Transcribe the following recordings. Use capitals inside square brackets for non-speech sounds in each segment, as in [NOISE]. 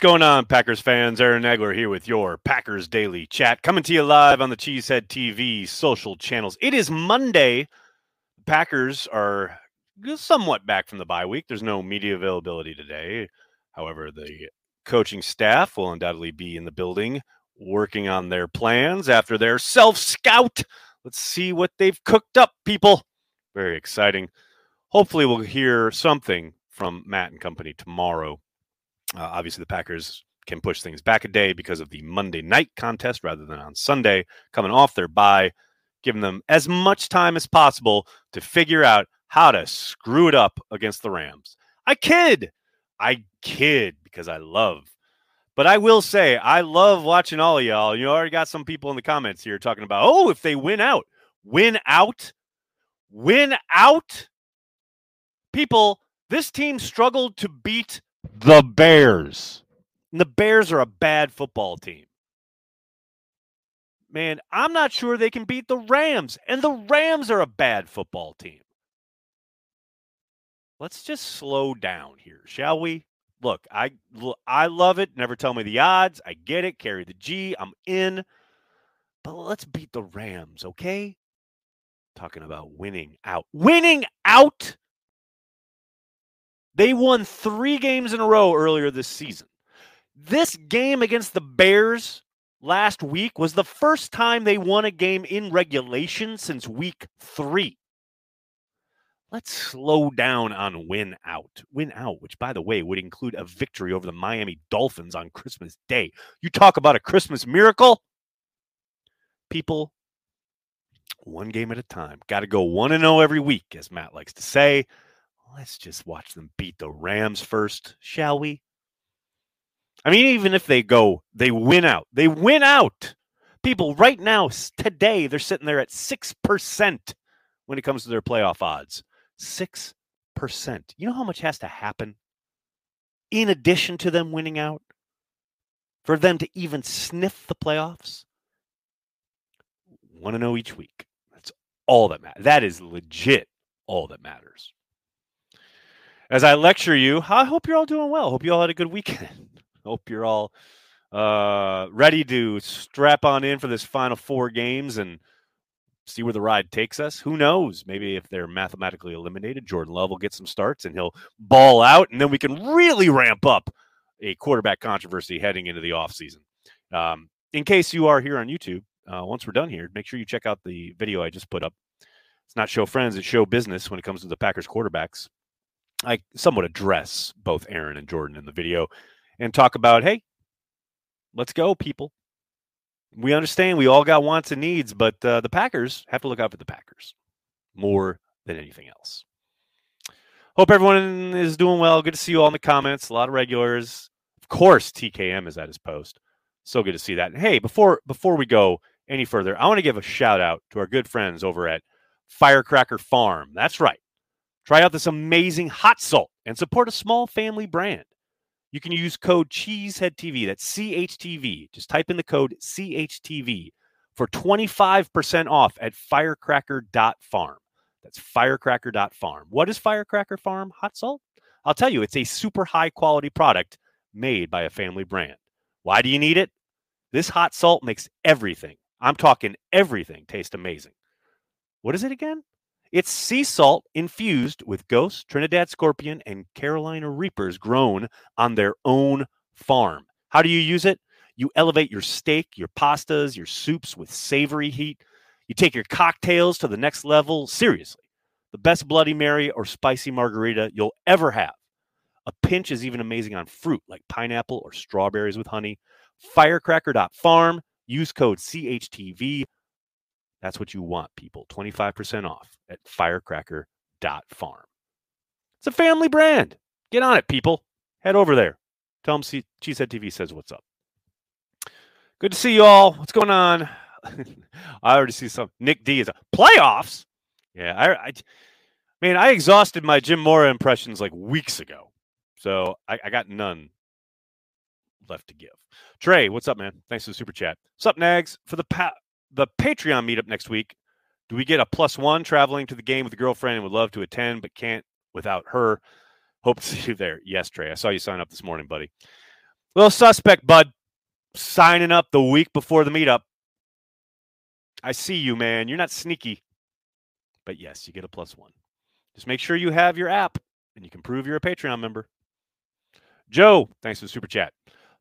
What's going on, Packers fans? Aaron Nagler here with your Packers Daily Chat, coming to you live on the Cheesehead TV social channels. It is Monday. Packers are somewhat back from the bye week. There's no media availability today. However, the coaching staff will undoubtedly be in the building working on their plans after their self scout. Let's see what they've cooked up, people. Very exciting. Hopefully, we'll hear something from Matt and company tomorrow uh, obviously, the Packers can push things back a day because of the Monday night contest rather than on Sunday, coming off their bye, giving them as much time as possible to figure out how to screw it up against the Rams. I kid. I kid because I love. But I will say, I love watching all of y'all. You already got some people in the comments here talking about, oh, if they win out, win out, win out. People, this team struggled to beat the Bears. And the Bears are a bad football team. Man, I'm not sure they can beat the Rams, and the Rams are a bad football team. Let's just slow down here, shall we? Look, I I love it. Never tell me the odds. I get it. Carry the G. I'm in. But let's beat the Rams, okay? Talking about winning out. Winning out they won three games in a row earlier this season. This game against the Bears last week was the first time they won a game in regulation since week three. Let's slow down on win out. Win out, which, by the way, would include a victory over the Miami Dolphins on Christmas Day. You talk about a Christmas miracle? People, one game at a time. Got to go 1 and 0 every week, as Matt likes to say. Let's just watch them beat the Rams first, shall we? I mean, even if they go, they win out. They win out. People, right now, today, they're sitting there at 6% when it comes to their playoff odds. 6%. You know how much has to happen in addition to them winning out for them to even sniff the playoffs? Want to know each week. That's all that matters. That is legit all that matters as I lecture you, I hope you're all doing well. Hope you all had a good weekend. [LAUGHS] hope you're all uh, ready to strap on in for this final four games and see where the ride takes us. Who knows? Maybe if they're mathematically eliminated, Jordan Love will get some starts and he'll ball out, and then we can really ramp up a quarterback controversy heading into the offseason. Um, in case you are here on YouTube, uh, once we're done here, make sure you check out the video I just put up. It's not show friends, it's show business when it comes to the Packers quarterbacks. I somewhat address both Aaron and Jordan in the video and talk about, hey, let's go, people. We understand we all got wants and needs, but uh, the Packers have to look out for the Packers more than anything else. Hope everyone is doing well. Good to see you all in the comments. A lot of regulars. Of course, TKM is at his post. So good to see that. And hey, before before we go any further, I want to give a shout out to our good friends over at Firecracker Farm. That's right. Try out this amazing hot salt and support a small family brand. You can use code CheeseheadTV. That's CHTV. Just type in the code CHTV for 25% off at firecracker.farm. That's firecracker.farm. What is Firecracker Farm hot salt? I'll tell you, it's a super high quality product made by a family brand. Why do you need it? This hot salt makes everything, I'm talking everything, taste amazing. What is it again? It's sea salt infused with ghost, Trinidad scorpion, and Carolina reapers grown on their own farm. How do you use it? You elevate your steak, your pastas, your soups with savory heat. You take your cocktails to the next level. Seriously, the best Bloody Mary or spicy margarita you'll ever have. A pinch is even amazing on fruit like pineapple or strawberries with honey. Firecracker.farm. Use code CHTV that's what you want, people. 25% off at firecracker.farm. It's a family brand. Get on it, people. Head over there. Tell them Cheesehead TV says what's up. Good to see you all. What's going on? [LAUGHS] I already see some. Nick D is a playoffs. Yeah, I, I man, I exhausted my Jim Mora impressions like weeks ago, so I, I got none left to give. Trey, what's up, man? Thanks for the super chat. What's up, Nags? For the pa- the Patreon meetup next week. Do we get a plus one traveling to the game with a girlfriend and would love to attend, but can't without her? Hope to [LAUGHS] see you there. Yes, Trey. I saw you sign up this morning, buddy. Little suspect, bud. Signing up the week before the meetup. I see you, man. You're not sneaky. But yes, you get a plus one. Just make sure you have your app and you can prove you're a Patreon member. Joe, thanks for the super chat.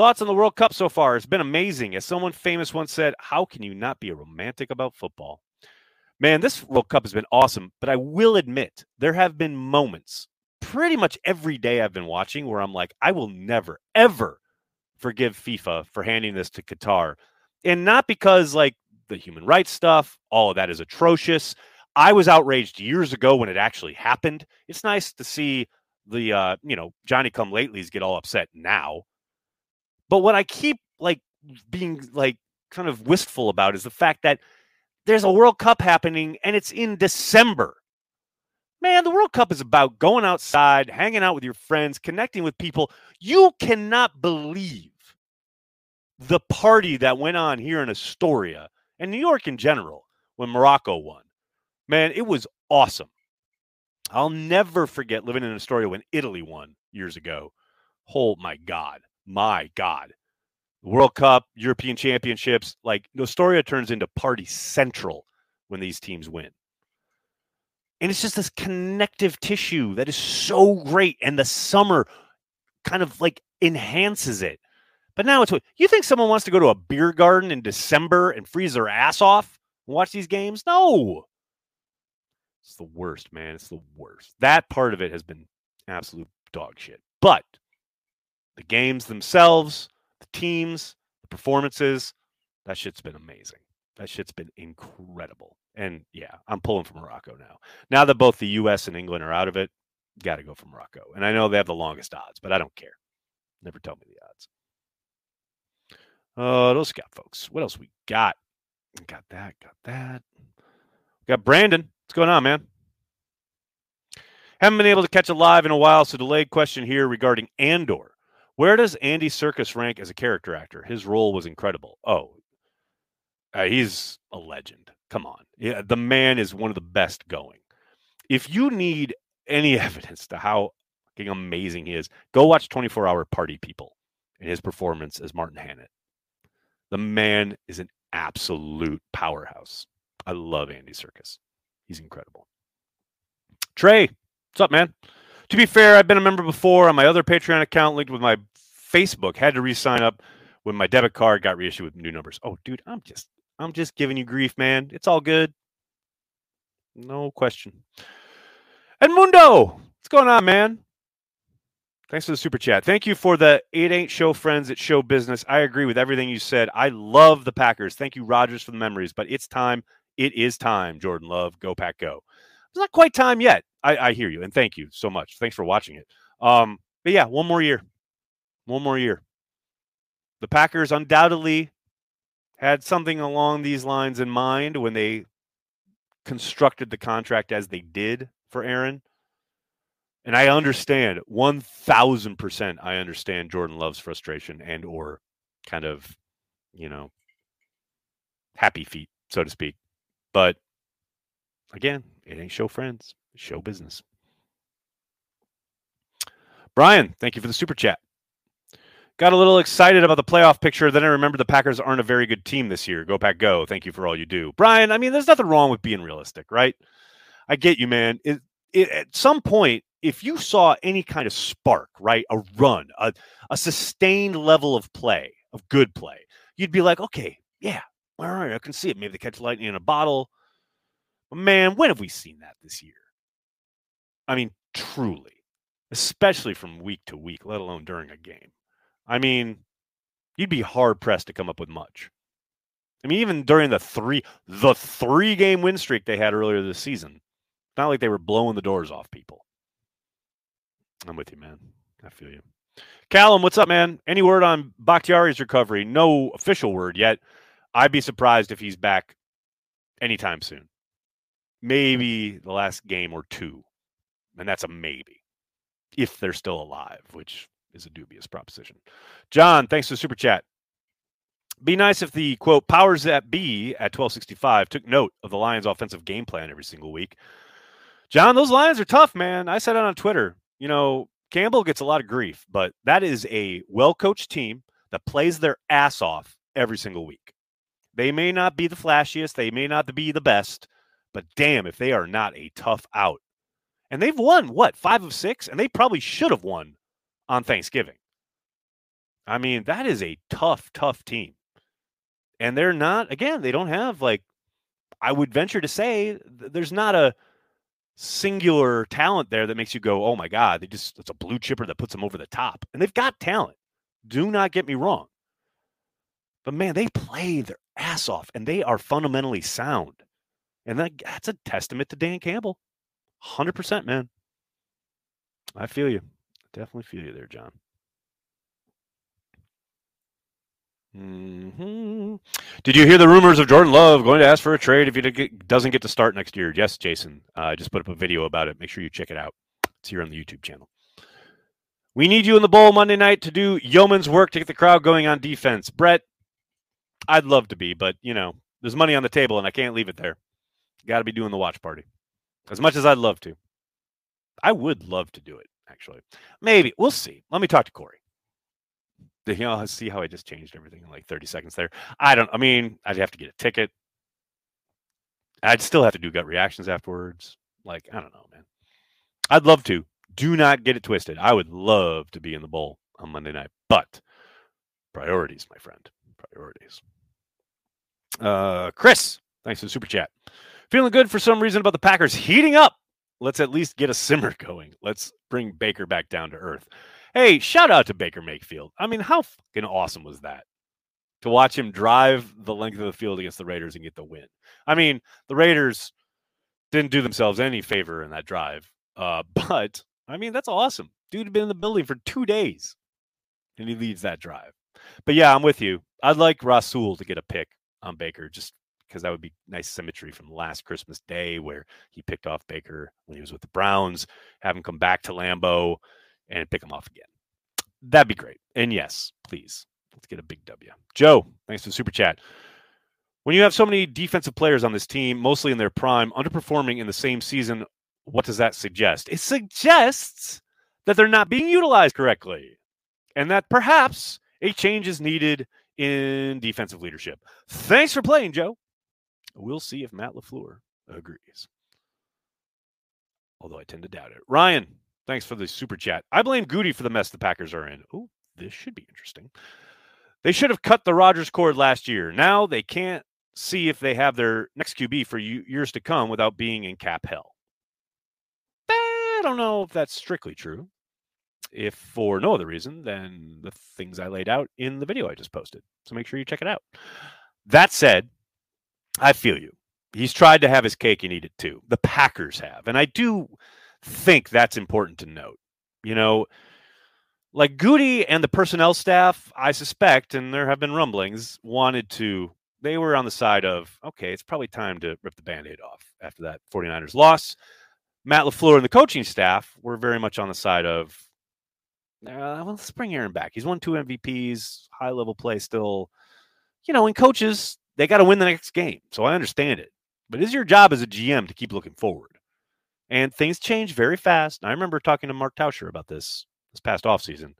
Thoughts on the World Cup so far? It's been amazing. As someone famous once said, How can you not be a romantic about football? Man, this World Cup has been awesome, but I will admit there have been moments pretty much every day I've been watching where I'm like, I will never, ever forgive FIFA for handing this to Qatar. And not because like the human rights stuff, all of that is atrocious. I was outraged years ago when it actually happened. It's nice to see the uh, you know, Johnny come latelys get all upset now. But what I keep like being like kind of wistful about is the fact that there's a World Cup happening and it's in December. Man, the World Cup is about going outside, hanging out with your friends, connecting with people. You cannot believe the party that went on here in Astoria and New York in general when Morocco won. Man, it was awesome. I'll never forget living in Astoria when Italy won years ago. Oh my God. My God. World Cup, European Championships, like Astoria turns into party central when these teams win. And it's just this connective tissue that is so great. And the summer kind of like enhances it. But now it's what you think someone wants to go to a beer garden in December and freeze their ass off and watch these games? No. It's the worst, man. It's the worst. That part of it has been absolute dog shit. But the games themselves, the teams, the performances, that shit's been amazing. That shit's been incredible. And yeah, I'm pulling for Morocco now. Now that both the US and England are out of it, got to go for Morocco. And I know they have the longest odds, but I don't care. Never tell me the odds. Uh, those got folks. What else we got? Got that, got that. Got Brandon. What's going on, man? Haven't been able to catch it live in a while, so delayed question here regarding Andor. Where does Andy Serkis rank as a character actor? His role was incredible. Oh, uh, he's a legend. Come on. Yeah, the man is one of the best going. If you need any [LAUGHS] evidence to how amazing he is, go watch 24 Hour Party People and his performance as Martin Hannett. The man is an absolute powerhouse. I love Andy Serkis. He's incredible. Trey, what's up, man? To be fair, I've been a member before on my other Patreon account linked with my Facebook. Had to re-sign up when my debit card got reissued with new numbers. Oh, dude, I'm just I'm just giving you grief, man. It's all good. No question. Edmundo, what's going on, man? Thanks for the super chat. Thank you for the It Ain't Show Friends, It's Show Business. I agree with everything you said. I love the Packers. Thank you, Rodgers, for the memories, but it's time. It is time, Jordan Love. Go, Pack, go. It's not quite time yet. I, I hear you, and thank you so much. Thanks for watching it. Um, but yeah, one more year. One more year. The Packers undoubtedly had something along these lines in mind when they constructed the contract as they did for Aaron. And I understand 1000% I understand Jordan Love's frustration and or kind of, you know, happy feet, so to speak. But again, it ain't show friends, show business. Brian, thank you for the super chat. Got a little excited about the playoff picture. Then I remember the Packers aren't a very good team this year. Go Pack, go! Thank you for all you do, Brian. I mean, there's nothing wrong with being realistic, right? I get you, man. It, it, at some point, if you saw any kind of spark, right, a run, a, a sustained level of play, of good play, you'd be like, okay, yeah, all right, I can see it. Maybe they catch lightning in a bottle. But man, when have we seen that this year? I mean, truly, especially from week to week, let alone during a game. I mean, you'd be hard pressed to come up with much. I mean, even during the three the three game win streak they had earlier this season, it's not like they were blowing the doors off people. I'm with you, man. I feel you. Callum, what's up, man? Any word on Bakhtiari's recovery? No official word yet. I'd be surprised if he's back anytime soon. Maybe the last game or two. And that's a maybe. If they're still alive, which is a dubious proposition. John, thanks for the super chat. Be nice if the quote powers that be at 1265 took note of the Lions' offensive game plan every single week. John, those Lions are tough, man. I said it on Twitter. You know, Campbell gets a lot of grief, but that is a well coached team that plays their ass off every single week. They may not be the flashiest, they may not be the best, but damn, if they are not a tough out. And they've won what, five of six? And they probably should have won on Thanksgiving. I mean, that is a tough, tough team. And they're not, again, they don't have like, I would venture to say, there's not a singular talent there that makes you go, oh my God, they just, it's a blue chipper that puts them over the top. And they've got talent. Do not get me wrong. But man, they play their ass off and they are fundamentally sound. And that, that's a testament to Dan Campbell. 100%, man. I feel you. Definitely feel you there, John. Mm-hmm. Did you hear the rumors of Jordan Love going to ask for a trade if he doesn't get to start next year? Yes, Jason. Uh, I just put up a video about it. Make sure you check it out. It's here on the YouTube channel. We need you in the bowl Monday night to do yeoman's work to get the crowd going on defense. Brett, I'd love to be, but you know, there's money on the table and I can't leave it there. Got to be doing the watch party. As much as I'd love to. I would love to do it, actually. Maybe. We'll see. Let me talk to Corey. Did You know, see how I just changed everything in like 30 seconds there. I don't, I mean, I'd have to get a ticket. I'd still have to do gut reactions afterwards. Like, I don't know, man. I'd love to. Do not get it twisted. I would love to be in the bowl on Monday night, but priorities, my friend. Priorities. Uh, Chris, thanks for the super chat. Feeling good for some reason about the Packers heating up. Let's at least get a simmer going. Let's bring Baker back down to earth. Hey, shout out to Baker Mayfield. I mean, how fucking awesome was that? To watch him drive the length of the field against the Raiders and get the win. I mean, the Raiders didn't do themselves any favor in that drive. Uh, [LAUGHS] but I mean, that's awesome. Dude had been in the building for two days and he leads that drive. But yeah, I'm with you. I'd like Rasul to get a pick on Baker just because that would be nice symmetry from last Christmas Day where he picked off Baker when he was with the Browns, have him come back to Lambeau and pick him off again. That'd be great. And yes, please, let's get a big W. Joe, thanks for the super chat. When you have so many defensive players on this team, mostly in their prime, underperforming in the same season, what does that suggest? It suggests that they're not being utilized correctly and that perhaps a change is needed in defensive leadership. Thanks for playing, Joe. We'll see if Matt LaFleur agrees. Although I tend to doubt it. Ryan, thanks for the super chat. I blame Goody for the mess the Packers are in. Oh, this should be interesting. They should have cut the Rodgers cord last year. Now they can't see if they have their next QB for years to come without being in cap hell. Eh, I don't know if that's strictly true if for no other reason than the things I laid out in the video I just posted. So make sure you check it out. That said, I feel you. He's tried to have his cake and eat it too. The Packers have. And I do think that's important to note. You know, like Goody and the personnel staff, I suspect, and there have been rumblings, wanted to, they were on the side of, okay, it's probably time to rip the band aid off after that 49ers loss. Matt LaFleur and the coaching staff were very much on the side of, uh, well, let's bring Aaron back. He's won two MVPs, high level play still. You know, and coaches, they got to win the next game. So I understand it. But it's your job as a GM to keep looking forward. And things change very fast. I remember talking to Mark Tauscher about this this past offseason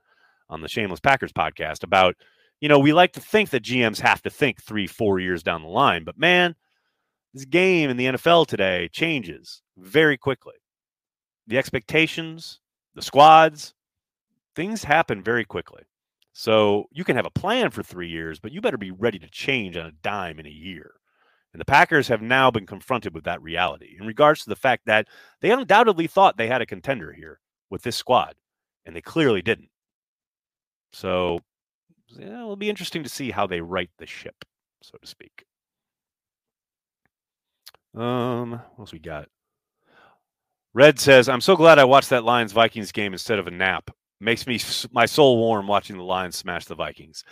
on the Shameless Packers podcast about, you know, we like to think that GMs have to think three, four years down the line. But man, this game in the NFL today changes very quickly. The expectations, the squads, things happen very quickly. So you can have a plan for three years, but you better be ready to change on a dime in a year. And the Packers have now been confronted with that reality in regards to the fact that they undoubtedly thought they had a contender here with this squad, and they clearly didn't. So yeah, it'll be interesting to see how they right the ship, so to speak. Um, what else we got? Red says, I'm so glad I watched that Lions Vikings game instead of a nap makes me my soul warm watching the Lions smash the Vikings.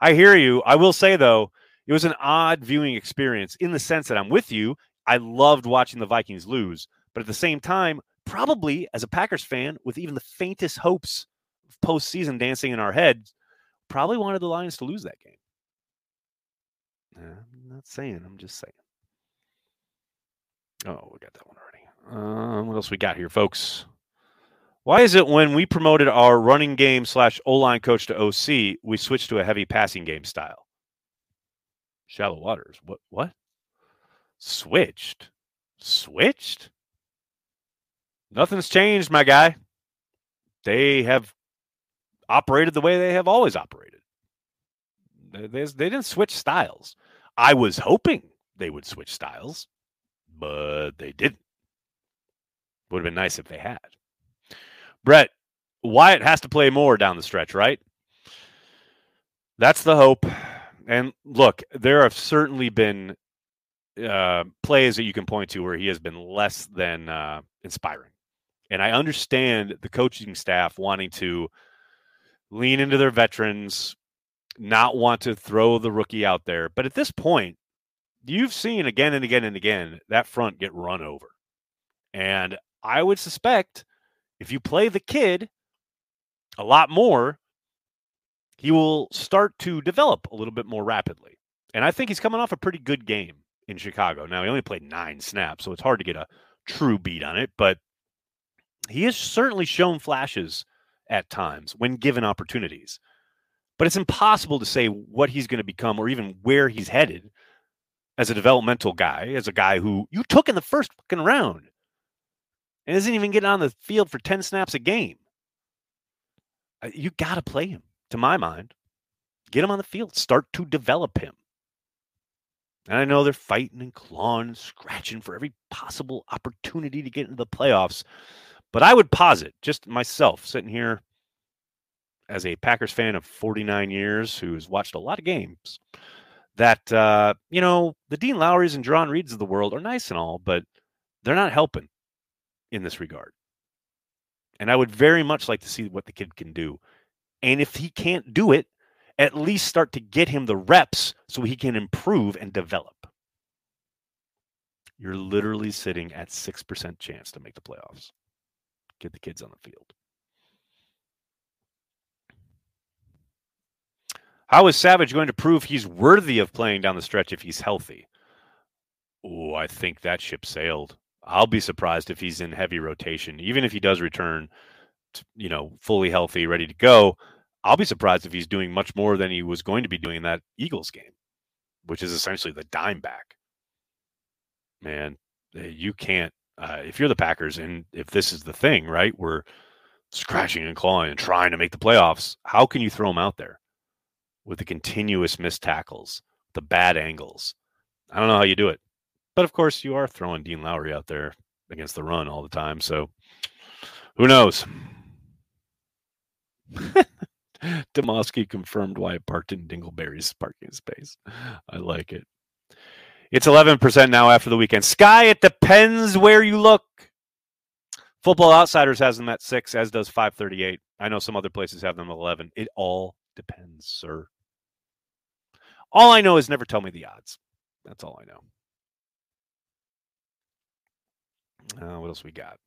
I hear you. I will say though, it was an odd viewing experience in the sense that I'm with you. I loved watching the Vikings lose, but at the same time, probably as a Packers fan with even the faintest hopes of postseason dancing in our heads, probably wanted the Lions to lose that game. I'm not saying. I'm just saying. Oh, we got that one already. Um, what else we got here, folks? Why is it when we promoted our running game slash O line coach to OC, we switched to a heavy passing game style? Shallow waters. What? What? Switched? Switched? Nothing's changed, my guy. They have operated the way they have always operated. They, they, they didn't switch styles. I was hoping they would switch styles, but they didn't. Would have been nice if they had. Brett, Wyatt has to play more down the stretch, right? That's the hope. And look, there have certainly been uh, plays that you can point to where he has been less than uh, inspiring. And I understand the coaching staff wanting to lean into their veterans, not want to throw the rookie out there. But at this point, you've seen again and again and again that front get run over. And I would suspect if you play the kid a lot more, he will start to develop a little bit more rapidly. And I think he's coming off a pretty good game in Chicago. Now, he only played nine snaps, so it's hard to get a true beat on it, but he has certainly shown flashes at times when given opportunities. But it's impossible to say what he's going to become or even where he's headed as a developmental guy, as a guy who you took in the first fucking round and isn't even getting on the field for 10 snaps a game. Uh, you got to play him, to my mind. Get him on the field, start to develop him. And I know they're fighting and clawing and scratching for every possible opportunity to get into the playoffs. But I would posit, just myself sitting here as a Packers fan of 49 years who's watched a lot of games, that, uh, you know, the Dean Lowrys and Jarran Reeds of the world are nice and all, but they're not helping in this regard. And I would very much like to see what the kid can do. And if he can't do it, at least start to get him the reps so he can improve and develop. You're literally sitting at 6% chance to make the playoffs. Get the kids on the field. How is Savage going to prove he's worthy of playing down the stretch if he's healthy? Oh, I think that ship sailed. I'll be surprised if he's in heavy rotation, even if he does return, to, you know, fully healthy, ready to go. I'll be surprised if he's doing much more than he was going to be doing in that Eagles game, which is essentially the dime back. Man, eh, you can't. Uh, if you're the Packers, and if this is the thing, right, we're scratching and clawing and trying to make the playoffs, how can you throw him out there with the continuous missed tackles, the bad angles? I don't know how you do it. But of course, you are throwing Dean Lowry out there against the run all the time. So who knows? [LAUGHS] Demoski confirmed Wyatt parked in Dingleberry's parking space. I like it. It's 11% now after the weekend. Sky, it depends where you look. Football Outsiders has them at six, as does 538. I know some other places have them at 11. It all depends, sir. All I know is never tell me the odds. That's all I know. Uh, what else we got?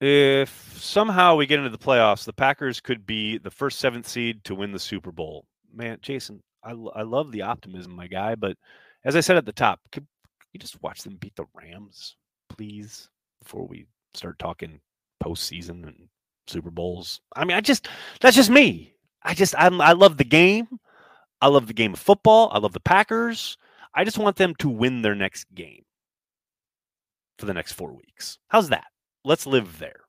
If somehow we get into the playoffs, the Packers could be the first seventh seed to win the Super Bowl. Man, Jason, I, I love the optimism, my guy. But as I said at the top, could you just watch them beat the Rams, please, before we start talking postseason and Super Bowls? I mean, I just that's just me. I just I'm, I love the game. I love the game of football. I love the Packers. I just want them to win their next game for the next four weeks. How's that? Let's live there.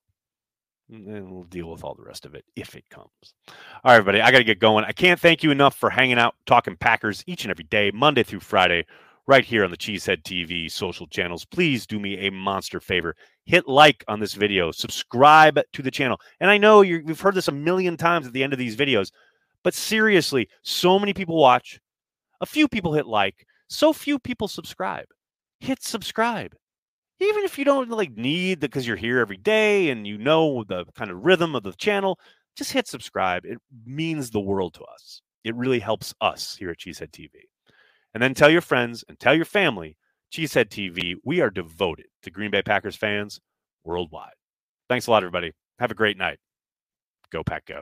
And we'll deal with all the rest of it if it comes. All right, everybody, I got to get going. I can't thank you enough for hanging out, talking Packers each and every day, Monday through Friday, right here on the Cheesehead TV social channels. Please do me a monster favor. Hit like on this video, subscribe to the channel. And I know you have heard this a million times at the end of these videos, but seriously, so many people watch, a few people hit like, so few people subscribe. Hit subscribe even if you don't like need because you're here every day and you know the kind of rhythm of the channel, just hit subscribe. It means the world to us. It really helps us here at Cheesehead TV. And then tell your friends and tell your family, Cheesehead TV, we are devoted to Green Bay Packers fans worldwide. Thanks a lot, everybody. Have a great night. Go, Pack, go.